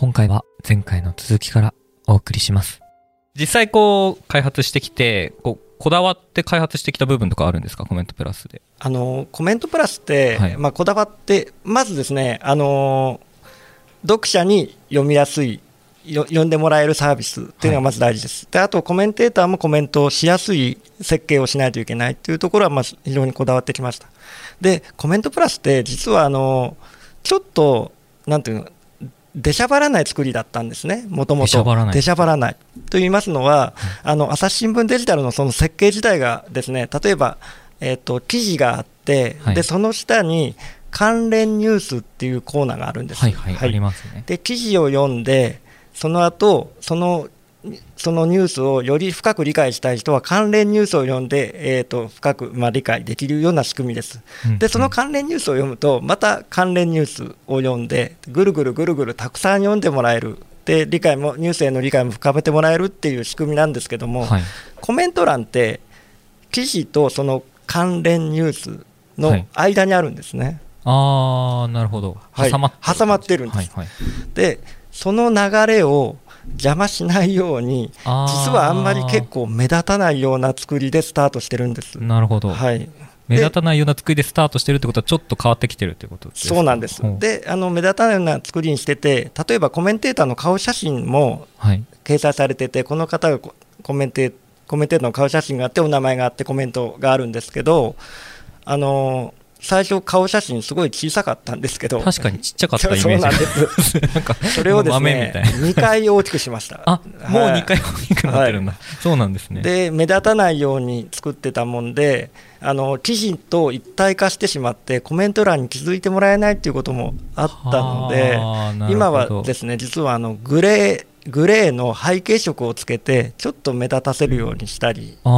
今回は前回の続きからお送りします。実際こう、開発してきて、こう、こだわって開発してきた部分とかあるんですか？コメントプラスで。あのコメントプラスって、はいまあ、こだわって、まずですね、あの読者に読みやすい、よ読んでもらえるサービスっていうのがまず大事です、であとコメンテーターもコメントをしやすい設計をしないといけないというところはまず非常にこだわってきました。で、コメントプラスって、実はあのちょっと、なんていうの、出しゃばらない作りだったんですね、もともと。出しゃばらないらないと言いますのは、あの朝日新聞デジタルのその設計自体がですね、例えば、えっと記事があって、はいでその下に関連ニュースっていうコーナーがあるんです。はいはい、ありますね。で記事を読んで、その後そのそのニュースをより深く理解したい人は関連ニュースを読んで、えー、と深く、まあ、理解できるような仕組みです。うんでその関連ニュースを読むとまた関連ニュースを読んでぐるぐるぐるぐるたくさん読んでもらえるで理解もニュースへの理解も深めてもらえるっていう仕組みなんですけども、はい。コメント欄って記事とその関連ニュースはのい間にあるんですね。あー、なるほど。はい挟まって挟まってるんですはいはい。でその流れを邪魔しないように実はあんまり結構目立たないような作りでスタートしてるんです。なるほど。はい、目立たないような作りでスタートしてるってことはちょっと変わってきてるってことですか？そうなんですであの目立たないような作りにしてて例えばコメンテーターの顔写真もはい。掲載されててこの方がココメンテコメンテーターの顔写真があってお名前があってコメントがあるんですけどあの最初顔写真すごい小さかったんですけど。確かにちっちゃかったイメージそうなんです。なんか、それをですねたいな。2回大きくしました。あ、もうはい2回大きくなってるんだ。そうなんですね。で目立たないように作ってたもんであの記事と一体化してしまってコメント欄に気づいてもらえないっていうこともあったので今はですね実はあのグレーグレーの背景色をつけてちょっと目立たせるようにしたりして。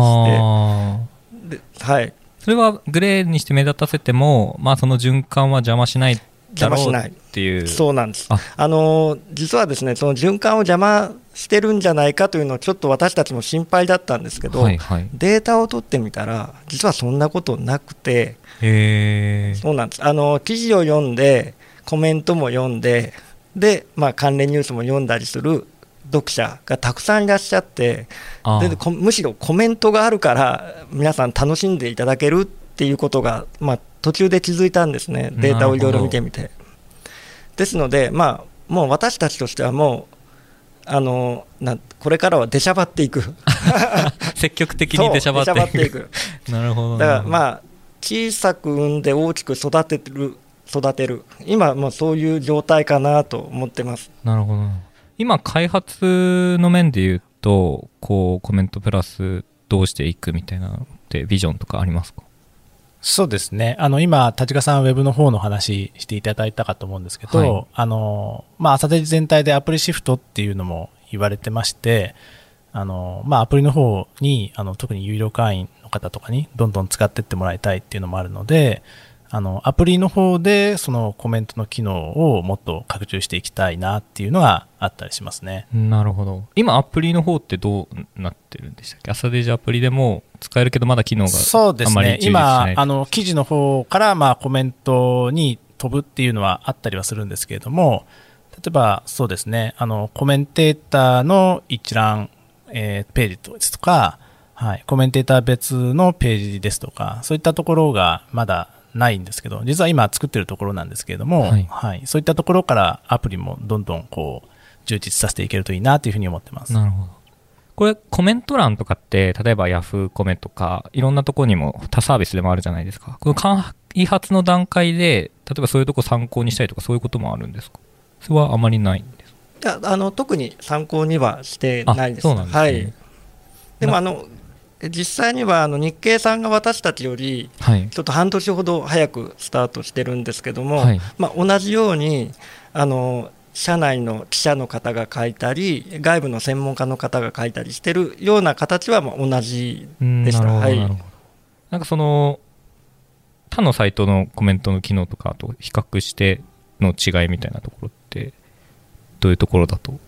はいそれはグレーにして目立たせても、まあその循環は邪魔しないだろう邪魔しない。っていう。そうなんです。あ。あの実はですねその循環を邪魔してるんじゃないかというのをちょっと私たちも心配だったんですけど、はいはい。データを取ってみたら実はそんなことなくて。そうなんです。あの記事を読んでコメントも読んでで、まあ、関連ニュースも読んだりする読者がたくさんいらっしゃってでこむしろコメントがあるから皆さん楽しんでいただけるっていうことが、まあ、途中で気づいたんですね。データをいろいろ見てみて。ですので、まあ、もう私たちとしてはもうあのなこれからは出しゃばっていく。積極的に出しゃばっていく。なるほど。だからあ、まあ小さく産んで大きく育てる育てる。今もうそういう状態かなと思ってます。なるほど。今、開発の面で言うと、こう、コメントプラスどうしていくみたいなのって、ビジョンとかありますか？そうですね。あの、今、立川さんウェブの方の話していただいたかと思うんですけど、はいあの、まあ、朝デジ全体でアプリシフトっていうのも言われてまして、あの、まあ、アプリの方に、あの、特に有料会員の方とかにどんどん使ってってもらいたいっていうのもあるので、あの、アプリの方でそのコメントの機能をもっと拡充していきたいなっていうのがあったりしますね。なるほど。今、アプリの方ってどうなってるんでしたっけ？朝デジアプリでも使えるけど、まだ機能がそうですね。今あの、記事の方から、まあ、コメントに飛ぶっていうのはあったりはするんですけれども、例えば、そうですね、あの、コメンテーターの一覧、えーページですとか、はい、コメンテーター別のページですとか、そういったところがまだないんですけど、実は今作ってるところなんですけれども、はい。はい、そういったところからアプリもどんどんこう、充実させていけるといいなというふうに思ってます。なるほど。これ、コメント欄とかって、例えば Yahoo コメとか、いろんなとこにも他サービスでもあるじゃないですか。この開発の段階で、例えばそういうとこ参考にしたりとか、そういうこともあるんですか？それはあまりないんですか？いやあの特に参考にはしてないです。あそうなんですね。はい、でもあの実際にはあの日経さんが私たちよりはい。ちょっと半年ほど早くスタートしてるんですけども、はい。まあ、同じようにあの社内の記者の方が書いたり外部の専門家の方が書いたりしてるような形はまあ同じうんでしたはい。なんかその、他のサイトのコメントの機能とかと比較しての違いみたいなところって、どういうところだとお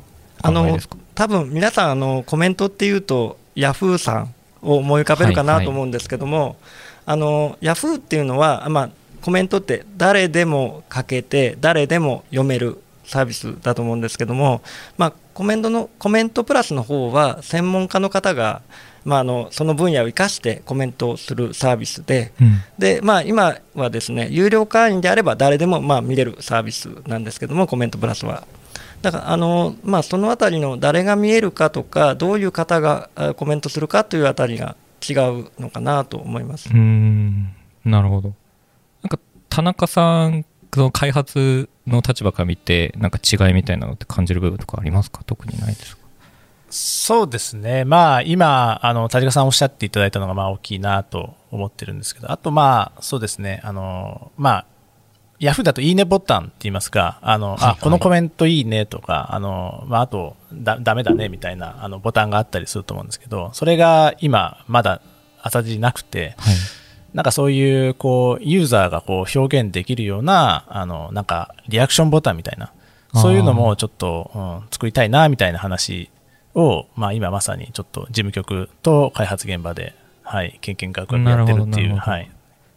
あの考えですか？多分皆さんあのコメントっていうとヤフーさんを思い浮かべるかはいはいなと思うんですけども、あのヤフーっていうのは、まあ、コメントって誰でも書けて誰でも読めるサービスだと思うんですけども、まあ、コメントのコメントプラスの方は専門家の方が、まあ、あのその分野を生かしてコメントをするサービスでうんで、まあ、今はですね有料会員であれば誰でもまあ見れるサービスなんですけどもコメントプラスは。だからあの、まあ、そのあたりの誰が見えるかとかどういう方があコメントするかというあたりが違うのかなと思います。う。ーん。なるほど。なんか田中さんその開発の立場から見てなんか違いみたいなのって感じる部分とかありますか？特にないですか？そうですね、まあ、今、あの田中さんおっしゃっていただいたのがまあ大きいなと思ってるんですけど、あと、まあ、そうですね、あのまあ、ヤフーだといいねボタンって言いますか、あの、はいはい。あこのコメントいいねとか、あのまあ、あとだ、ダメだねみたいなあのボタンがあったりすると思うんですけど、それが今、まだ朝地なくて、はい。なんかそういう、こう、ユーザーがこう表現できるような、あの、なんか、リアクションボタンみたいな、そういうのもちょっと、うん、作りたいな、みたいな話を、まあ今まさにちょっと事務局と開発現場で、はい、けんけんがくやってるっていう、はい。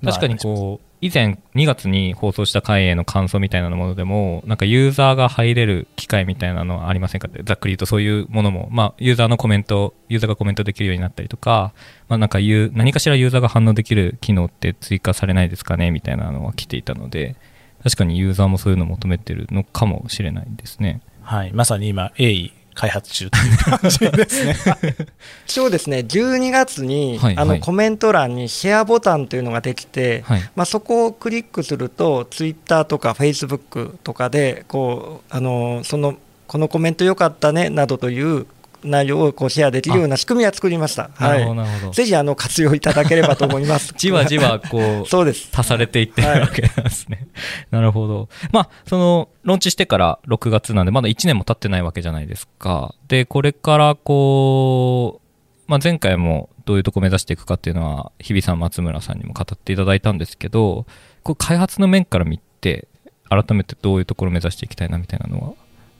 確かにこう以前2月に放送した回への感想みたいなものでもなんかユーザーが入れる機会みたいなのはありませんか？ってざっくり言うとそういうものも、まあ、ユーザーのコメントユーザーがコメントできるようになったりとか,、まあ、なんか何かしらユーザーが反応できる機能って追加されないですかね？みたいなのは来ていたので確かにユーザーもそういうのを求めてるのかもしれないですね。はい、まさに今、鋭意開発中っていう感じですね。一応ですね。12月に、はいはい。あのコメント欄にシェアボタンというのができて、はい。まあ、そこをクリックするとツイッターとかフェイスブックとかでこうあのそのこのコメント良かったねなどという内容をこうシェアできるような仕組みは作りました。はい、ぜひあの活用いただければと思います。じわじわこう そうです。足されていってるわけなんですね。なるほど。まあ、その、ローンチしてから6月なんで、まだ1年も経ってないわけじゃないですか。で、これからこう、まあ、前回もどういうとこ目指していくかっていうのは、日比さん、松村さんにも語っていただいたんですけど、こう開発の面から見て、改めてどういうところを目指していきたいなみたいなの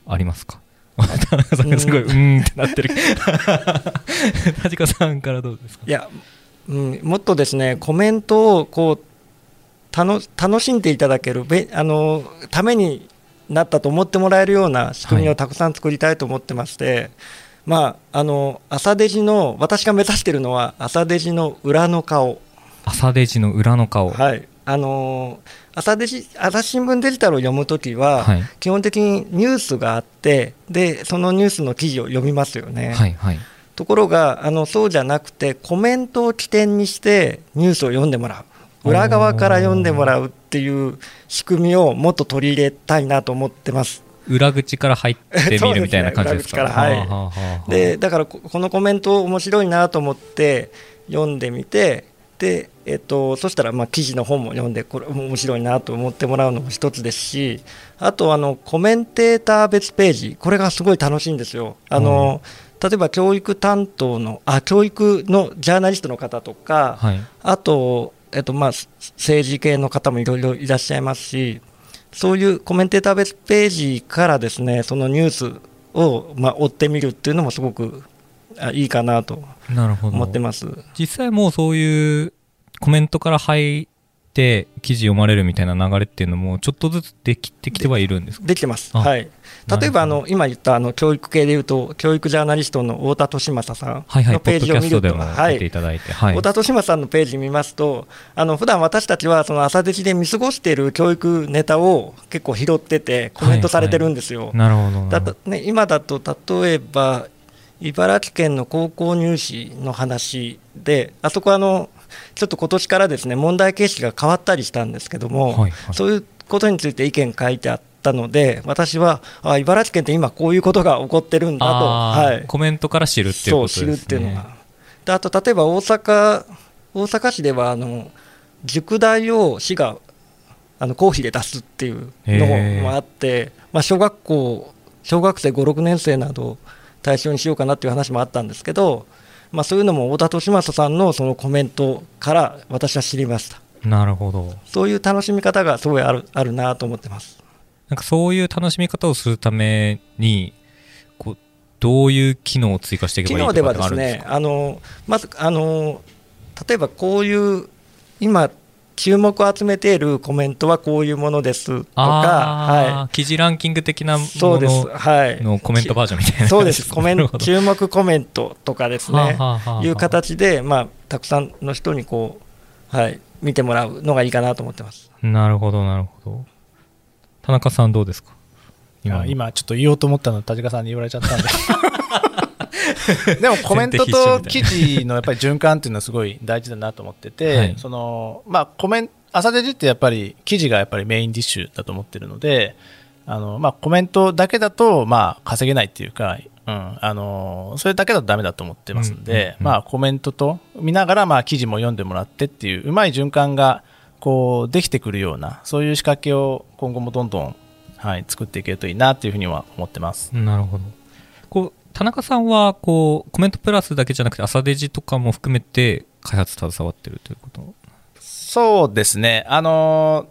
はありますか？田中さんがすごい、うーんってなってる。田近さんからどうですか？いや、うん、もっとですねコメントをこう楽楽しんでいただけるべあのためになったと思ってもらえるような仕組みをたくさん作りたいと思ってまして、まああの朝デジの私が目指しているのは朝デジの裏の顔。朝デジの裏の顔。はいあの朝デジ朝日新聞デジタルを読むときは、はい基本的にニュースがあってでそのニュースの記事を読みますよね。はい、はい。ところがあのそうじゃなくてコメントを起点にしてニュースを読んでもらう裏側から読んでもらうっていう仕組みをもっと取り入れたいなと思ってます。裏口から入ってみるみたいな感じですか？はいでだからここのコメント面白いなと思って読んでみてで、えっと、そしたらまあ記事の本も読んでこれ面白いなと思ってもらうのも一つですしあとあのコメンテーター別ページこれがすごい楽しいんですよ。あの例えば教育担当のあ教育のジャーナリストの方とか、はいあと、えっとまあ、す政治系の方もいろいろいらっしゃいますし、そういうコメンテーター別ページからですねそのニュースを、まあ、追ってみるっていうのもすごくあいいかなと思ってます。実際もうそういうコメントから入って記事読まれるみたいな流れっていうのもちょっとずつできてきてはいるんですか？できてます。あはい。例えばあの今言ったあの教育系でいうと教育ジャーナリストの太田利正さんはいはいのページを見ると、はい見ていただいてはい太田利正さんのページ見ますと、あの普段私たちはその朝デジで見過ごしている教育ネタを結構拾っててコメントされてるんですよ。なるほどなるほどだとね、今だと例えば茨城県の高校入試の話であそこはあのちょっと今年からですね問題形式が変わったりしたんですけども、はいはい。そういうことについて意見書いてあったので私はあ茨城県って今こういうことが起こってるんだと、はい、コメントから知るっていうことですね。知るっていうのが。であと例えば大阪大阪市ではあの塾代を市があの公費で出すっていうのもあって、まあ、小学校小学生56年生などを対象にしようかなっていう話もあったんですけど、まあ、そういうのも太田利正さんのそのコメントから私は知りました。なるほど。そういう楽しみ方がすごいあるあるなと思ってます。なんかそういう楽しみ方をするためにこうどういう機能を追加していけ機ばいいとかってあ能ではですねあのまずあの例えばこういう今注目を集めているコメントはこういうものですとか、はい、記事ランキング的なもののコメントバージョンみたいな、そうです。コメン注目コメントとかですね、いう形で、まあ、たくさんの人にこう、はい、見てもらうのがいいかなと思ってます。なるほど、なるほど。田中さん、どうですか？今今ちょっと言おうと思ったの田中さんに言われちゃったんで でもコメントと記事のやっぱり循環っていうのはすごい大事だなと思ってて、はい、そのまあコメン朝デジってやっぱり記事がやっぱりメインディッシュだと思ってるので、あのまあコメントだけだとまあ稼げないっていうか、うん、あのそれだけだとダメだと思ってますんで、まあコメントと見ながらまあ記事も読んでもらってっていううまい循環がこうできてくるようなそういう仕掛けを今後もどんどんはい、作っていけるといいなというふうには思ってます。なるほど。こう田中さんはこうコメントプラスだけじゃなくて朝デジとかも含めて開発携わってるということ？そうですね。あの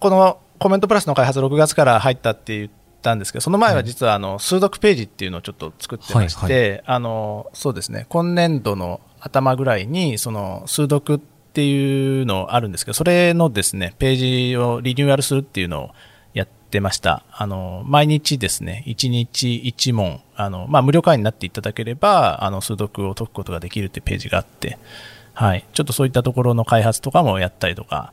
このコメントプラスの開発6月から入ったって言ったんですけど、その前は実はあの数読ページっていうのをちょっと作ってまして、はいはい、あのそうですね。今年度の頭ぐらいにその数読っていうのあるんですけど、それのですねページをリニューアルするっていうのをってました。あの、毎日ですね、1日1問、あの、まあ、無料会員になっていただければ、あの、数読を解くことができるっていうページがあって、はい。ちょっとそういったところの開発とかもやったりとか、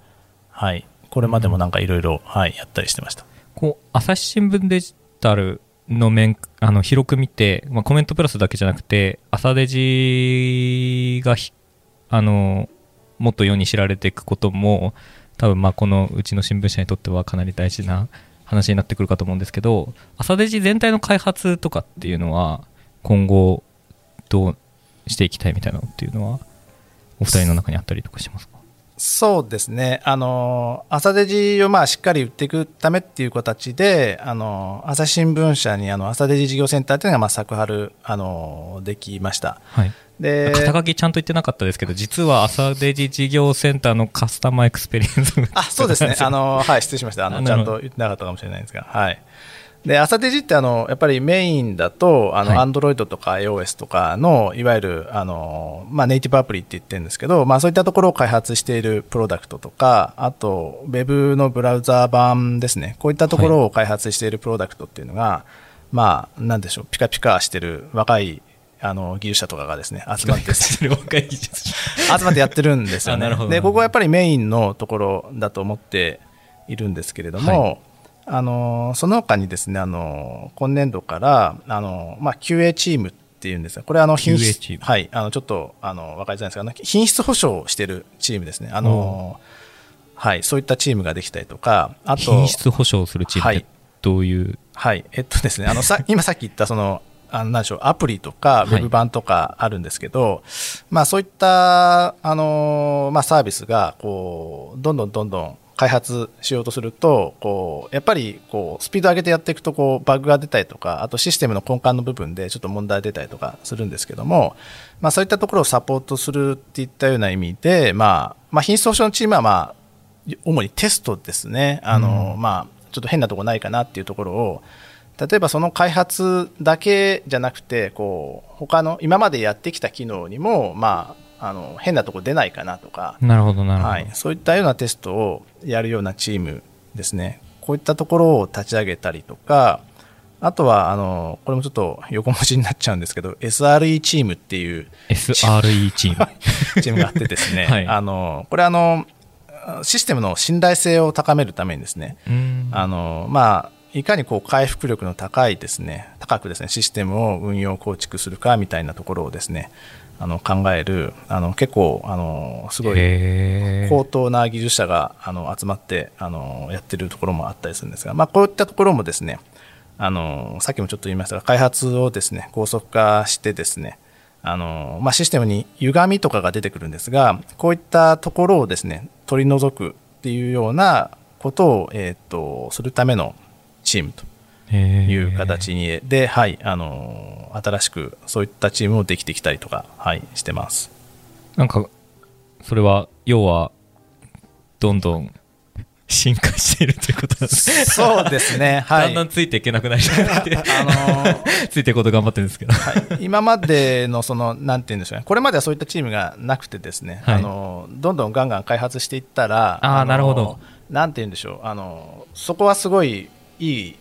はい。これまでもなんかいろいろ、はい、やったりしてました。こう、朝日新聞デジタルの面、あの、広く見て、まあ、コメントプラスだけじゃなくて、朝デジがあの、もっと世に知られていくことも、多分まあこのうちの新聞社にとってはかなり大事な話になってくるかと思うんですけど朝デジ全体の開発とかっていうのは今後どうしていきたいみたいなのっていうのはお二人の中にあったりとかしますか？そうですね、あの朝デジをまあしっかり売っていくためっていう形で、あの朝日新聞社にあの朝デジ事業センターというのがまあ作春あのできました。はい。で肩書きちゃんと言ってなかったですけど実は朝デジ事業センターのカスタマーエクスペリエンスあそうですね。あの、はい、失礼しました。あのちゃんと言ってなかったかもしれないんですが、はい、で朝デジってあのやっぱりメインだとあの、はい、Android とか iOS とかのいわゆるあの、まあ、ネイティブアプリって言ってるんですけど、まあ、そういったところを開発しているプロダクトとかあと Web のブラウザ版ですね。こういったところを開発しているプロダクトっていうのが、はい、まあなんでしょうピカピカしてる若いあの技術者とかがですね集まって集まってやってるんですよね。でここはやっぱりメインのところだと思っているんですけれども、はい、あのその他にですねあの今年度からあの、まあ、QA チームっていうんですがこれあの品質はい。あのちょっとあの分かりづらいんですが品質保証をしているチームですね。あの、はい、そういったチームができたりとかあと品質保証するチームってどういう、はい、はい、えっとですねあのさ 今さっき言ったそのあのなんでしょうアプリとかウェブ版とかあるんですけど、はい、まあ、そういったあの、まあ、サービスがこうどんどんどんどん開発しようとするとこうやっぱりこうスピード上げてやっていくとこうバグが出たりとかあとシステムの根幹の部分でちょっと問題出たりとかするんですけども、まあ、そういったところをサポートするっていったような意味で、まあまあ、品質保証のチームは、まあ、主にテストですね。あの、うん、まあ、ちょっと変なところないかなっていうところを例えばその開発だけじゃなくてこう他の今までやってきた機能にも、まあ、あの変なとこ出ないかなとか。なるほどなるほど、はい、そういったようなテストをやるようなチームですね。こういったところを立ち上げたりとかあとはあのこれもちょっと横文字になっちゃうんですけど SRE チームっていう SRE チーム。チーム。があってですね、はい、あのこれあのシステムの信頼性を高めるためにですね。あのまあいかにこう回復力の高いですね。高くですねシステムを運用構築するかみたいなところをですねあの考えるあの結構あのすごい高等な技術者があの集まってあのやってるところもあったりするんですが、まあ、こういったところもですねあのさっきもちょっと言いましたが開発をですね高速化してですねあの、まあ、システムに歪みとかが出てくるんですがこういったところをですね取り除くっていうようなことを、えーとするためのチームという形にで、はい、あの新しくそういったチームをできてきたりとか、はい、してます。なんかそれは要はどんどん進化しているということそうですね、はい、だんだんついていけなくなり ついていこうと頑張ってるんですけど。はい、今までのそのなんて言うんでしょうね、これまではそういったチームがなくてですね、はい。あのどんどんガンガン開発していったら、のあーなるほど。なんて言うんでしょう、あのそこはすごいいい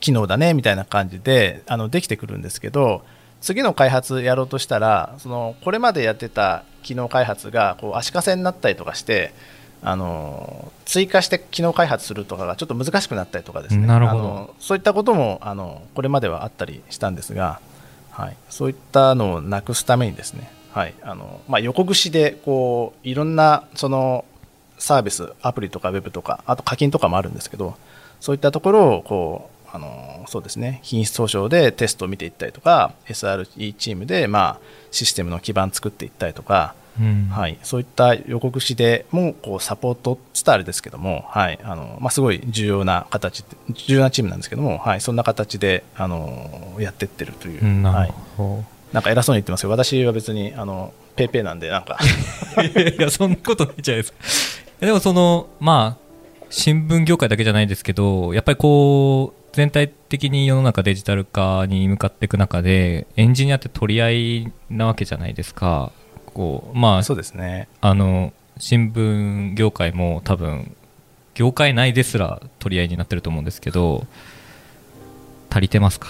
機能だねみたいな感じであのできてくるんですけど、次の開発やろうとしたら、そのこれまでやってた機能開発がこう足かせになったりとかして、あの追加して機能開発するとかがちょっと難しくなったりとかですね、なるほど。あのそういったこともあのこれまではあったりしたんですが、はい、そういったのをなくすためにですね、はい。あのまあ、横串でこういろんなそのサービス、アプリとかウェブとか、あと課金とかもあるんですけど、そういったところをこうあのそうですね。品質保証でテストを見ていったりとか、SRE チームで、まあ、システムの基盤作っていったりとか、うん。はい、そういった横串でもこうサポートつったらあれですけども、はい。あのまあ、すごい重要な形重要なチームなんですけども、はい、そんな形であのやってってるという、うんなはい。なんか偉そうに言ってますけど私は別にあのペイペイなんでなんか。ど。いやいや、そんなことないじゃないですか。でもその、まあ、新聞業界だけじゃないですけど、やっぱりこう、全体的に世の中デジタル化に向かっていく中で、エンジニアって取り合いなわけじゃないですか。こう、まあ、そうですねあの新聞業界も多分業界内ですら取り合いになってると思うんですけど足りてますか？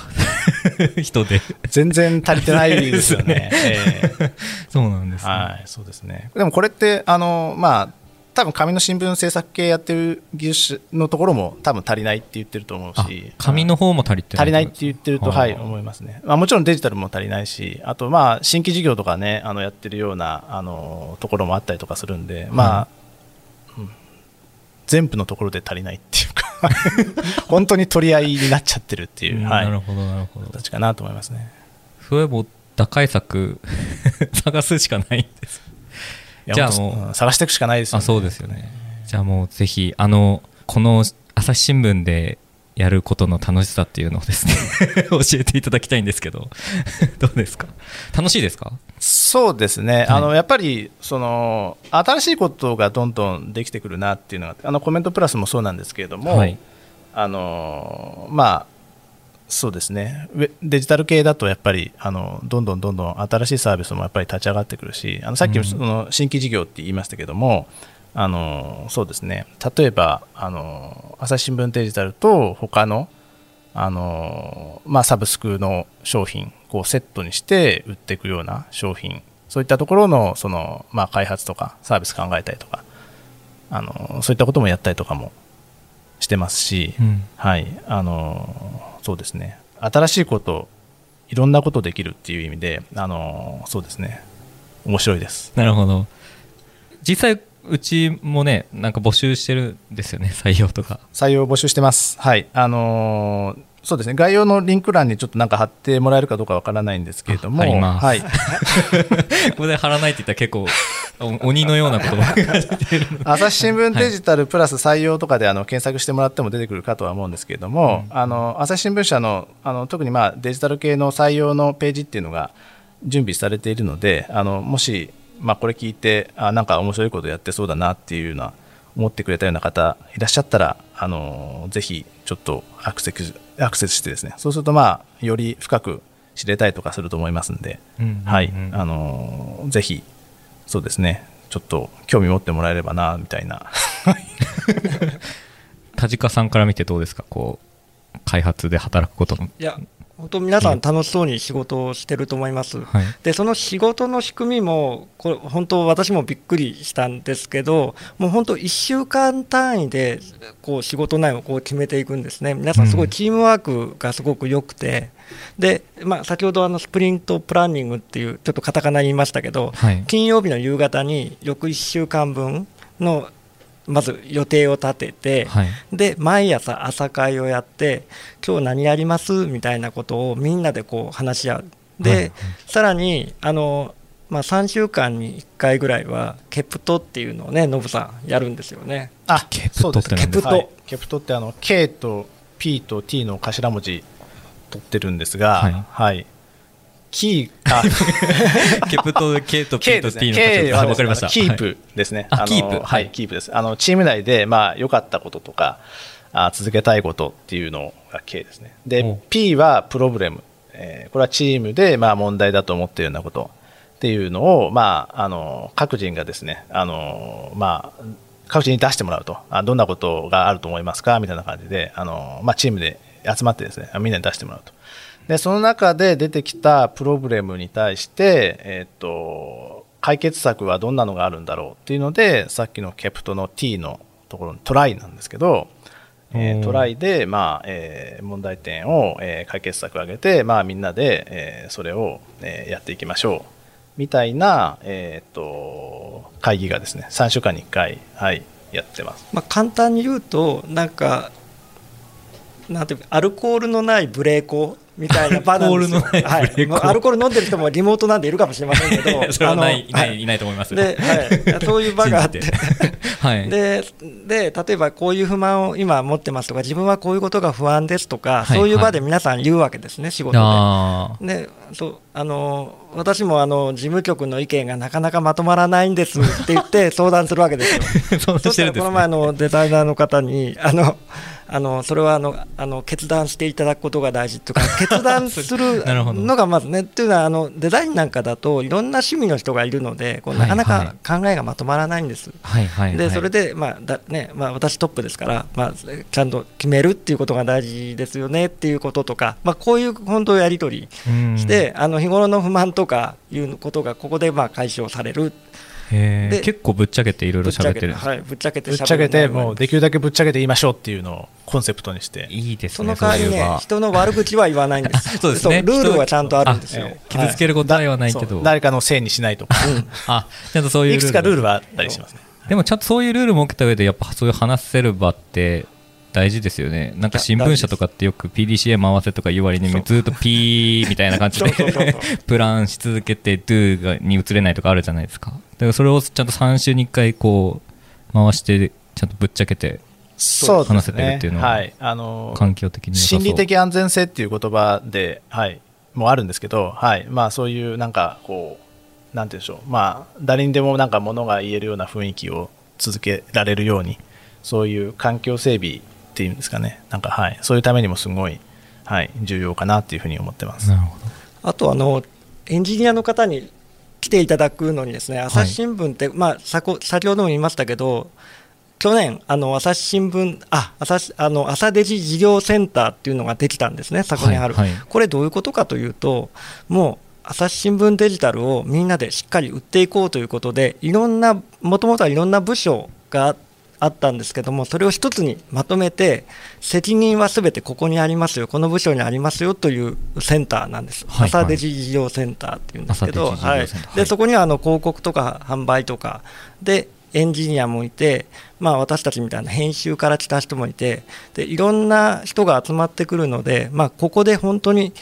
人で全然足りてないですよね。ええそうなんですね、はい、そうですね。でもこれって、あの、まあ、多分紙の新聞制作系やってる技術のところも多分足りないって言ってると思うあし、紙の方も足りて足りないって言ってると、はい、思いますね。まあ、もちろんデジタルも足りないし、あと、まあ、新規事業とかね、あの、やってるような、あの、ところもあったりとかするんで、まあ、うん。全部のところで足りないっていうか、本当に取り合いになっちゃってるっていう、はい、なるほどなるほど。形かなと思いますね。それも打開策 探すしかないんですじゃあもうん探していくしかないですよね。あそうですよね。じゃあもうぜひあのこの朝日新聞でやることの楽しさっていうのをですね 教えていただきたいんですけど どうですか？楽しいですか？そうですね、あのやっぱりその新しいことがどんどんできてくるなっていうのが、あのコメントプラスもそうなんですけれども、はい。あのまあ、そうですね、デジタル系だとやっぱりあのどんどんどんどん新しいサービスもやっぱり立ち上がってくるし、あのさっきうん。その新規事業って言いましたけども、あのそうですね、例えばあの朝日新聞デジタルと他のあのまあ、サブスクの商品こうセットにして売っていくような商品そういったところのその、まあ、開発とかサービス考えたりとかあのそういったこともやったりとかもしてますし、うん。はい。あのそうですね。新しいこといろんなことできるっていう意味であのそうですね。面白いです。なるほど。実際うちもねなんか募集してるんですよね 採用とか。採用募集してます。はい。あのーそうですね。概要のリンク欄にちょっとなんか貼ってもらえるかどうかわからないんですけれどもあ貼ります。はい、ここで貼らないって言ったら結構お鬼のようなことが 朝日新聞デジタルプラス採用とかであの検索してもらっても出てくるかとは思うんですけれども、あの朝日新聞社のあの特にまあデジタル系の採用のページっていうのが準備されているのであのもし、まあ、これ聞いてあなんか面白いことやってそうだなっていうような思ってくれたような方いらっしゃったらあのぜひちょっとアクセスアクセスしてですね。そうするとまあより深く知れたりとかすると思いますんで、うんうんうん。はい。あのぜひそうですね。ちょっと興味持ってもらえればなみたいな。田近さんから見てどうですか？こう開発で働くことの。いや、本当、皆さん楽しそうに仕事をしてると思います。はい。でその仕事の仕組みもこれ本当私もびっくりしたんですけどもう本当1週間単位でこう仕事内容をこう決めていくんですね。皆さんすごいチームワークがすごく良くて、で、まあ、先ほどあのスプリントプランニングっていうちょっとカタカナ言いましたけどはい。金曜日の夕方に翌1週間分のまず予定を立てて、はい。で毎朝朝会をやって今日何やります？みたいなことをみんなでこう話し合う。で、はい。はいさらにあの、まあ、3週間に1回ぐらいはケプトっていうのをねノブさんやるんですよね。あケプトって何ですか？はい。ケプトってあの K と P と T の頭文字取ってるんですが、はいはい、キー、あ、ケプと P K とです T ね。の形はあわかりました。キープですね。あのキープはいはい、キープです。あの、チーム内で、まあ、良かったこととか、あ続けたいことっていうのが K ですね。おで、P はプロブレム。えーこれはチームで、まあ、問題だと思っているようなことっていうのを、まあ、あの、各人がですね、あの、まあ、各人に出してもらうと、あどんなことがあると思いますかみたいな感じで、あの、まあ、チームで集まってですね、みんなに出してもらうと。で、その中で出てきたプロブレムに対して、えーっと、解決策はどんなのがあるんだろうっていうので、さっきのケプトの T のところのトライなんですけど、えートライで、まあえー問題点を、えー解決策を挙げて、まあ、みんなで、えーそれを、えーやっていきましょうみたいな、えーっと会議がですね3週間に1回、はい、やってます。まあ、簡単に言うとなんかなんていうかアルコールのないブレーコみたいな場なんですはい。まあアルコール飲んでる人もリモートなんでいるかもしれませんけど それはない、い。な、はいいないと思います。で、はい、そういう場があって。はい。でで例えばこういう不満を今持ってますとか自分はこういうことが不安ですとか、はいそういう場で皆さん言うわけですね仕事で。そうあの私もあの事務局の意見がなかなかまとまらないんですって言って相談するわけですよ。あ、そしてたらこの前あのデザイナーの方にあのあのそれはあのあの決断していただくことが大事とか 決断するのがまずねっていうのはあのデザインなんかだといろんな趣味の人がいるのでこうなかなか考えがまとまらないんです。はいはいはい。でそれで、まあだねまあ、私トップですから、まあ、ちゃんと決めるっていうことが大事ですよねっていうこととか、まあ、こういう本当やり取りうんして、あの日頃の不満とかいうことがここでまあ解消されるで結構ぶっちゃけていろいろ喋ってるはい、ぶっちゃけてぶっちゃけて、もうできるだけぶっちゃけて言いましょうっていうのをコンセプトにして、いいですね。その代わりね人の悪口は言わないんです。そうですね。ルールはちゃんとあるんですよ。傷つけることは言わないけど。そう。誰かのせいにしないと。か、あ、ちゃんとそういういくつかルールはあったりしますね。でもちゃんとそういうルール設けた上で、やっぱそういう話せる場って大事ですよね。なんか新聞社とかってよく PDCA 回せとか言う割にずっと P みたいな感じで プランし続けて Do がに移れないとかあるじゃないですか。だからそれをちゃんと3週に1回こう回して、ちゃんとぶっちゃけて話せてるっていうのははい、あの環境的に心理的安全性っていう言葉で、はい、もうあるんですけど、はい。まあ、そういうなんかこう、なんて言うんでしょう、まあ、誰にでもなんかものが言えるような雰囲気を続けられるように、そういう環境整備っていうんですかね、なんかはい、そういうためにもすごい、はい、重要かなっていうふうに思ってます。なるほど。あとあのエンジニアの方に来ていただくのにですね朝日新聞って、まあ、さこ先ほども言いましたけど去年あの朝日新聞あ朝日あの朝デジ事業センターっていうのができたんですね昨年春、はいはい。これどういうことかというともう朝日新聞デジタルをみんなでしっかり売っていこうということでいろんなもともとはいろんな部署があったんですけどもそれを一つにまとめて責任はすべてここにありますよこの部署にありますよというセンターなんです、はいはい。朝デジ事業センターっていうんですけど、はい。でそこにはあの広告とか販売とかでエンジニアもいて、まあ、私たちみたいな編集から来た人もいてでいろんな人が集まってくるので、まあ、ここで本当に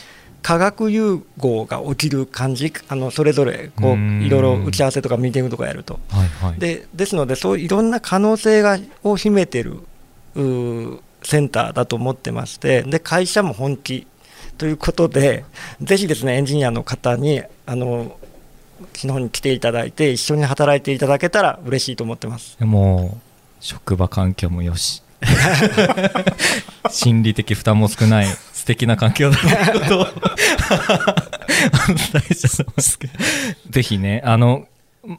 化学融合が起きる感じあのそれぞれこういろいろ打ち合わせとかミーティングとかやると。はいはい。でですので、そういろんな可能性がを秘めてるセンターだと思ってまして、で会社も本気ということで、ぜひですねエンジニアの方にあのうちの方に来ていただいて、一緒に働いていただけたら嬉しいと思ってます。でも職場環境もよし 心理的負担も少ない素敵な環境だということを。お伝えしてますけど。ぜひねあの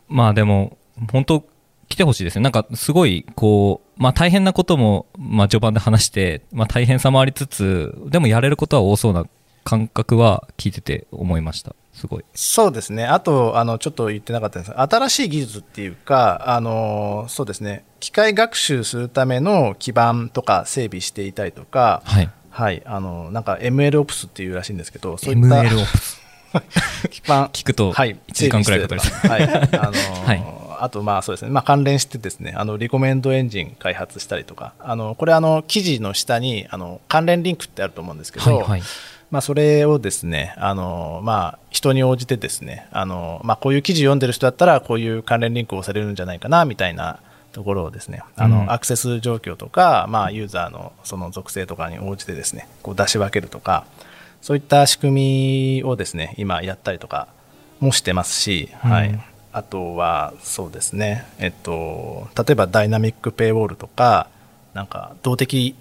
まあでも本当来てほしいですねなんかすごいこうまあ大変なこともまあ序盤で話してまあ大変さもありつつでもやれることは多そうな感覚は聞いてて思いました。すごい。そうですね、あとあのちょっと言ってなかったんです。が、新しい技術っていうか、あのそうですね、機械学習するための基盤とか整備していたりとか、はいはい、あのなんか MLOps っていうらしいんですけど、そういった ML オプ基盤 聞くとはい、1時間くらいかかりそう整備してたりとかはい、あの はい。あとまあそうですね、まあ、関連してですね、あのリコメンドエンジン開発したりとか、あのこれあの記事の下にあの関連リンクってあると思うんですけど、はいはい。まあ、それをですね、あのまあ、人に応じてですね、あのまあ、こういう記事読んでる人だったら、こういう関連リンクをされるんじゃないかなみたいなところをですね、あのうんアクセス状況とか、まあ、ユーザーのその属性とかに応じてですね、こう出し分けるとか、そういった仕組みをですね、今やったりとかもしてますし、うんはい。あとは、そうですね、えっと、例えばダイナミックペイウォールとか、なんか動的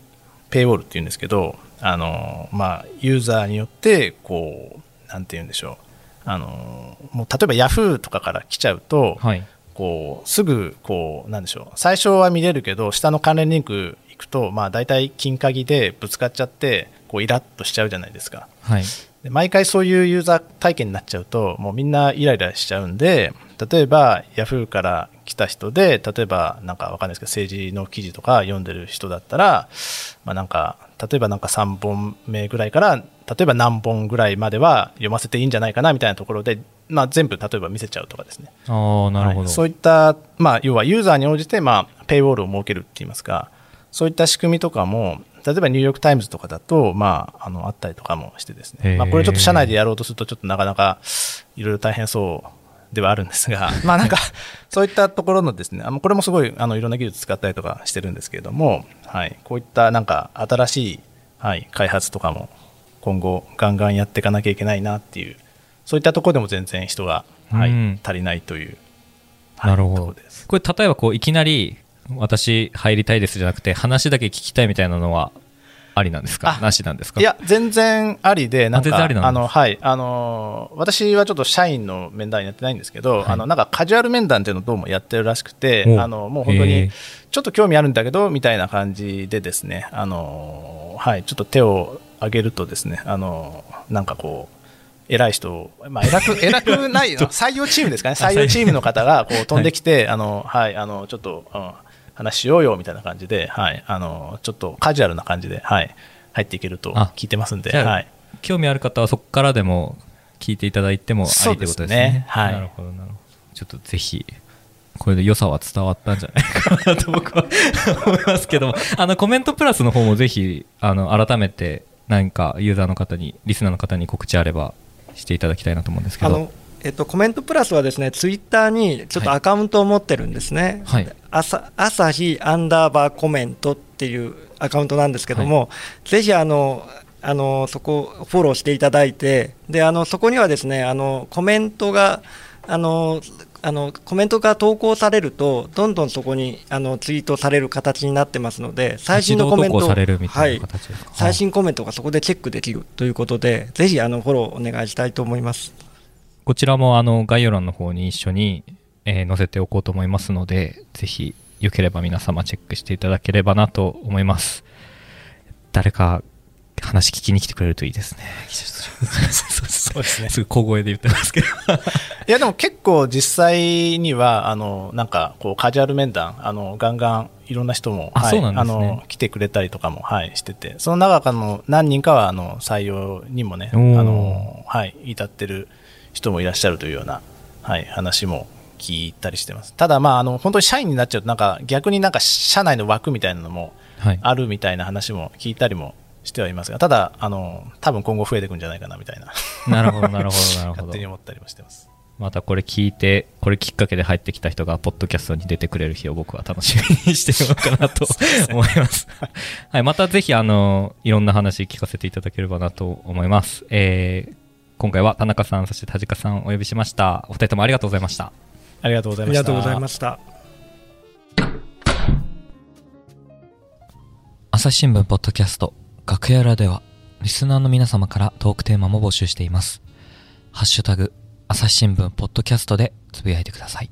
ペイウォールっていうんですけど、あの、まあ、ユーザーによって、こう、なんて言うんでしょう。あの、もう例えば Yahoo とかから来ちゃうと、はい。こう、すぐ、こう、なんでしょう。最初は見れるけど、下の関連リンク行くと、まあ、大体金鍵でぶつかっちゃって、こう、イラッとしちゃうじゃないですか。はい。で毎回そういうユーザー体験になっちゃうと、もうみんなイライラしちゃうんで、例えば Yahoo から来た人で、例えばなんかわかんないですけど、政治の記事とか読んでる人だったら、まあなんか、例えばなんか3本目ぐらいから、例えば何本ぐらいまでは読ませていいんじゃないかなみたいなところで、まあ全部例えば見せちゃうとかですね。ああ、なるほど。はいそういった、まあ、要はユーザーに応じて、まあ、ペイウォールを設けるって言いますか、そういった仕組みとかも、例えばニューヨーク・タイムズとかだと、まあ、あのあったりとかもしてですね、まあ、これちょっと社内でやろうとすると、ちょっとなかなかいろいろ大変そうではあるんですが、まあなんか、そういったところのですね、あのこれもすごいあのいろんな技術使ったりとかしてるんですけれども、はい、こういったなんか新しい、はい、開発とかも今後、ガンガンやっていかなきゃいけないなっていう、そういったところでも全然人が、はいうん。足りないという、はいなるほど。これ、例えばこう、いきなり、私入りたいですじゃなくて、話だけ聞きたいみたいなのは、ありなんですか？あなしなんですか？いや、全然ありで、なんか、あの、はい、あの、私はちょっと社員の面談やってないんですけど、はい。あの、なんかカジュアル面談っていうのをどうもやってるらしくて、おあの、もう本当にちょっと興味あるんだけど、みたいな感じでですね、あの、はい、ちょっと手を挙げるとですね、あの、なんかこう、偉い人、まあ、偉く、偉くない、採用チームですかね、採用。チームの方がこう飛んできて、あの、はい、あの、ちょっと、うん話しようよみたいな感じで、はい、あの、ちょっとカジュアルな感じで、はい、入っていけるとあ聞いてますんで、はい。興味ある方はそこからでも聞いていただいてもありってことですね。そうですねはいなるほど、なるほど。ちょっとぜひ、これで良さは伝わったんじゃないかなと僕は思いますけども、あの、コメントプラスの方もぜひ、あの、改めて何かユーザーの方に、リスナーの方に告知あればしていただきたいなと思うんですけど。えっと、コメントプラスはですね、ツイッターにちょっとアカウントを持ってるんですね。はい。朝朝日アンダーバーコメントっていうアカウントなんですけども、ぜひあのあのそこをフォローしていただいて、であのそこにはですねあのコメントがあのあのコメントが投稿されると、どんどんそこにあのツイートされる形になってますので、最新のコメントはい。最新コメントがそこでチェックできるということで、ぜひあのフォローお願いしたいと思います。こちらもあの概要欄の方に一緒に、えー載せておこうと思いますので、ぜひよければ皆様チェックしていただければなと思います。誰か話聞きに来てくれるといいですね。そうですね。すぐ小声で言ってますけど。いや、でも結構実際には、あの、なんか、こう、カジュアル面談、あの、ガンガン、いろんな人も、はい、ねあの、来てくれたりとかも、はい、してて、その中の何人かは、あの、採用にもね、あの、はい、至ってる人もいらっしゃるというような、はい、話も聞いたりしてます。ただ、まあ、あの、本当に社員になっちゃうと、なんか、逆になんか、社内の枠みたいなのも、はい。あるみたいな話も聞いたりもしてはいますが、ただ、あの、多分今後増えていくんじゃないかな、みたいな、なるほど、なるほど、なるほど 勝手に。思ったりもしてます。またこれ聞いて、これきっかけで入ってきた人が、ポッドキャストに出てくれる日を僕は楽しみにしてみようかなと 思います。はい、またぜひ、あの、いろんな話聞かせていただければなと思います。えー、今回は田中さん、そして田近さんをお呼びしました。お二人ともありがとうございました。ありがとうございました。ありがとうございました。朝日新聞ポッドキャスト楽屋裏ではリスナーの皆様からトークテーマも募集しています。ハッシュタグ朝日新聞ポッドキャストでつぶやいてください。